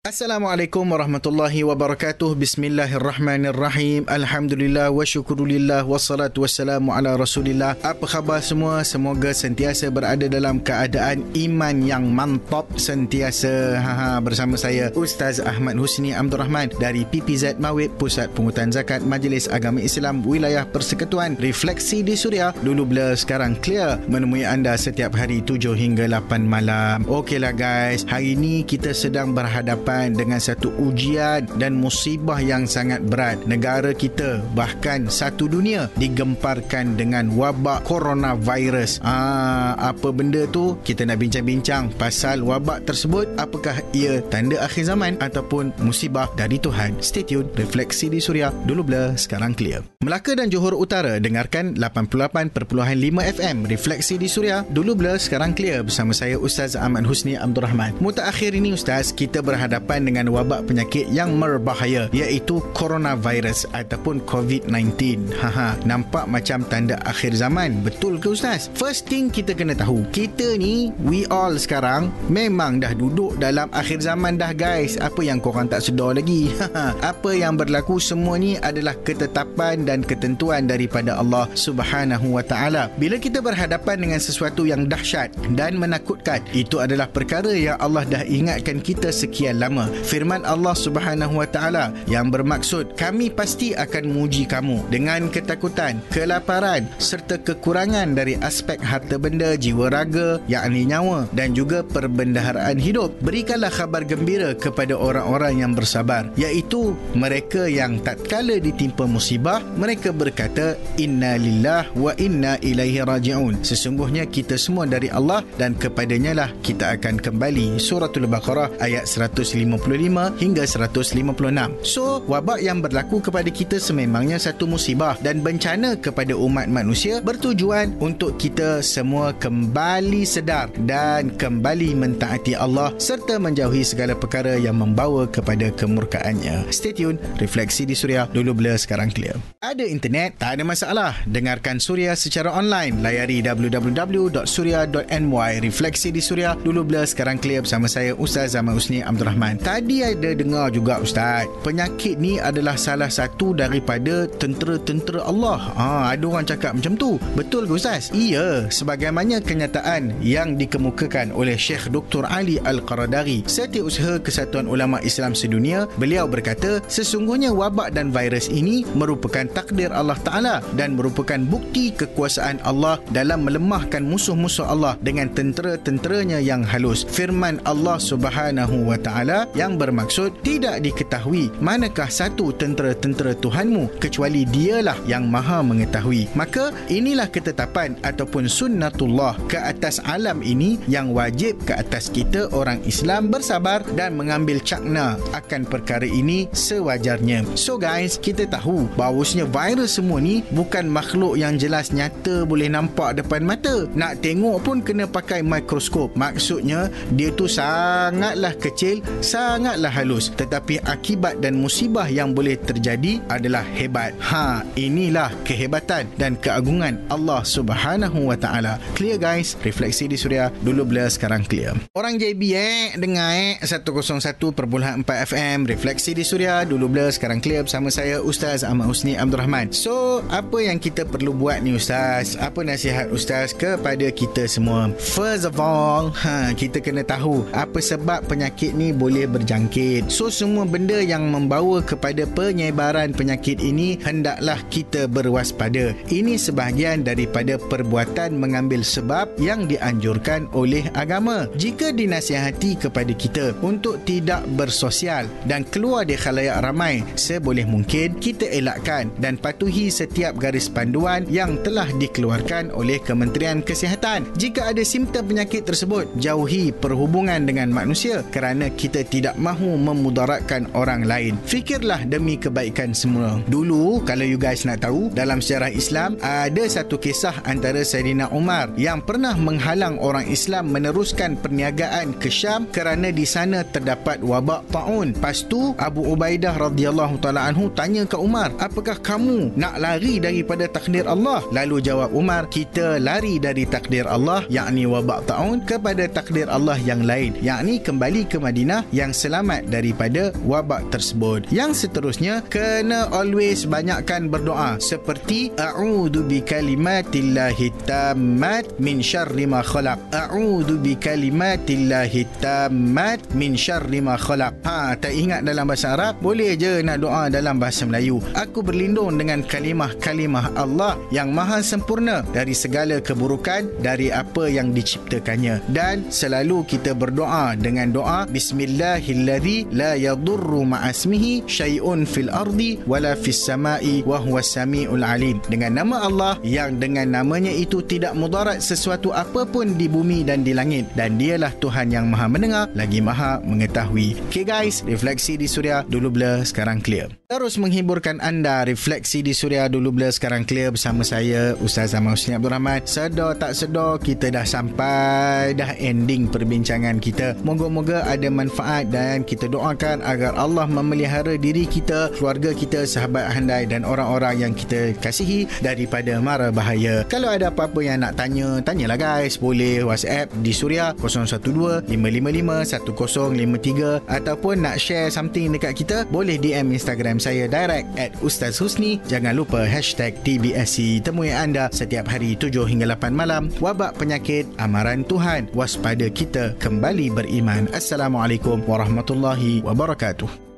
Assalamualaikum warahmatullahi wabarakatuh. Bismillahirrahmanirrahim. Alhamdulillah wa syukurillah wassalatu wassalamu ala Rasulillah. Apa khabar semua? Semoga sentiasa berada dalam keadaan iman yang mantap sentiasa. Ha, ha bersama saya Ustaz Ahmad Husni Abdul Rahman dari PPZ Mawib Pusat Pungutan Zakat Majlis Agama Islam Wilayah Persekutuan Refleksi di Suria. Dulu blur sekarang clear menemui anda setiap hari 7 hingga 8 malam. Okeylah guys, hari ini kita sedang berhadapan berhadapan dengan satu ujian dan musibah yang sangat berat. Negara kita bahkan satu dunia digemparkan dengan wabak coronavirus. Ah, apa benda tu? Kita nak bincang-bincang pasal wabak tersebut. Apakah ia tanda akhir zaman ataupun musibah dari Tuhan? Stay tune. Refleksi di Suria. Dulu blur, sekarang clear. Melaka dan Johor Utara dengarkan 88.5 FM. Refleksi di Suria. Dulu blur, sekarang clear. Bersama saya Ustaz Ahmad Husni Abdul Rahman. Mutakhir ini Ustaz, kita berhadapan berhadapan dengan wabak penyakit yang berbahaya iaitu coronavirus ataupun COVID-19. Haha, nampak macam tanda akhir zaman. Betul ke Ustaz? First thing kita kena tahu, kita ni, we all sekarang memang dah duduk dalam akhir zaman dah guys. Apa yang korang tak sedar lagi? Apa yang berlaku semua ni adalah ketetapan dan ketentuan daripada Allah Subhanahu Wa Taala. Bila kita berhadapan dengan sesuatu yang dahsyat dan menakutkan, itu adalah perkara yang Allah dah ingatkan kita sekian lama pertama firman Allah Subhanahu Wa Taala yang bermaksud kami pasti akan menguji kamu dengan ketakutan, kelaparan serta kekurangan dari aspek harta benda, jiwa raga, yakni nyawa dan juga perbendaharaan hidup. Berikanlah khabar gembira kepada orang-orang yang bersabar, iaitu mereka yang tatkala ditimpa musibah, mereka berkata inna lillah wa inna ilaihi raji'un. Sesungguhnya kita semua dari Allah dan kepadanya lah kita akan kembali. Suratul Baqarah ayat 150 155 hingga 156. So, wabak yang berlaku kepada kita sememangnya satu musibah dan bencana kepada umat manusia bertujuan untuk kita semua kembali sedar dan kembali mentaati Allah serta menjauhi segala perkara yang membawa kepada kemurkaannya. Stay tune, refleksi di Suria dulu blur sekarang clear. Ada internet, tak ada masalah. Dengarkan Suria secara online. Layari www.suria.my Refleksi di Suria dulu blur sekarang clear bersama saya Ustaz Zaman Usni Abdul Rahman. Rahman. Tadi ada dengar juga Ustaz, penyakit ni adalah salah satu daripada tentera-tentera Allah. Ha, ada orang cakap macam tu. Betul ke Ustaz? Iya, sebagaimana kenyataan yang dikemukakan oleh Syekh Dr. Ali Al-Qaradari, Setiausaha Kesatuan Ulama Islam Sedunia, beliau berkata, sesungguhnya wabak dan virus ini merupakan takdir Allah Ta'ala dan merupakan bukti kekuasaan Allah dalam melemahkan musuh-musuh Allah dengan tentera-tenteranya yang halus. Firman Allah Subhanahu Wa Ta'ala yang bermaksud tidak diketahui manakah satu tentera-tentera Tuhanmu kecuali dialah yang maha mengetahui. Maka inilah ketetapan ataupun sunnatullah ke atas alam ini yang wajib ke atas kita orang Islam bersabar dan mengambil cakna akan perkara ini sewajarnya. So guys, kita tahu bahawasanya virus semua ni bukan makhluk yang jelas nyata boleh nampak depan mata. Nak tengok pun kena pakai mikroskop. Maksudnya dia tu sangatlah kecil sangatlah halus tetapi akibat dan musibah yang boleh terjadi adalah hebat. Ha, inilah kehebatan dan keagungan Allah Subhanahu Wa Taala. Clear guys, refleksi di suria dulu blur sekarang clear. Orang JB eh dengar eh 101.4 FM refleksi di suria dulu blur sekarang clear bersama saya Ustaz Ahmad Husni Abdul Rahman. So, apa yang kita perlu buat ni Ustaz? Apa nasihat Ustaz kepada kita semua? First of all, ha, kita kena tahu apa sebab penyakit ni boleh boleh berjangkit. So semua benda yang membawa kepada penyebaran penyakit ini hendaklah kita berwaspada. Ini sebahagian daripada perbuatan mengambil sebab yang dianjurkan oleh agama. Jika dinasihati kepada kita untuk tidak bersosial dan keluar di khalayak ramai, seboleh mungkin kita elakkan dan patuhi setiap garis panduan yang telah dikeluarkan oleh Kementerian Kesihatan. Jika ada simptom penyakit tersebut, jauhi perhubungan dengan manusia kerana kita tidak mahu memudaratkan orang lain. Fikirlah demi kebaikan semua. Dulu, kalau you guys nak tahu, dalam sejarah Islam, ada satu kisah antara Sayyidina Umar yang pernah menghalang orang Islam meneruskan perniagaan ke Syam kerana di sana terdapat wabak ta'un. Lepas tu, Abu Ubaidah radhiyallahu taala anhu tanya ke Umar, apakah kamu nak lari daripada takdir Allah? Lalu jawab Umar, kita lari dari takdir Allah, yakni wabak ta'un, kepada takdir Allah yang lain, yakni kembali ke Madinah yang selamat daripada wabak tersebut. Yang seterusnya kena always banyakkan berdoa seperti a'udzu bikalimatillahi tammat min syarri ma khalaq. A'udzu bikalimatillahi tammat min syarri ma khalaq. Ha, tak ingat dalam bahasa Arab, boleh je nak doa dalam bahasa Melayu. Aku berlindung dengan kalimah-kalimah Allah yang maha sempurna dari segala keburukan dari apa yang diciptakannya. Dan selalu kita berdoa dengan doa Bismillahilladzi la yadurru ma'asmihi syai'un fil ardi wala fis sama'i wa huwa samiul alim. Dengan nama Allah yang dengan namanya itu tidak mudarat sesuatu apapun di bumi dan di langit dan dialah Tuhan yang maha mendengar lagi maha mengetahui. Okay guys, refleksi di suria dulu blur sekarang clear. Terus menghiburkan anda refleksi di suria dulu blur sekarang clear bersama saya Ustaz Zaman Husni Abdul Rahman. Sedar tak sedar kita dah sampai dah ending perbincangan kita. Moga-moga ada manfaat dan kita doakan agar Allah memelihara diri kita, keluarga kita, sahabat handai dan orang-orang yang kita kasihi daripada mara bahaya. Kalau ada apa-apa yang nak tanya, tanyalah guys. Boleh WhatsApp di Suria 012 555 1053 ataupun nak share something dekat kita, boleh DM Saya direct at Ustaz Husni. Jangan lupa hashtag TBSC. Temui anda setiap hari 7 hingga 8 malam. Wabak penyakit, amaran Tuhan. Waspada kita kembali beriman. Assalamualaikum warahmatullahi wabarakatuh.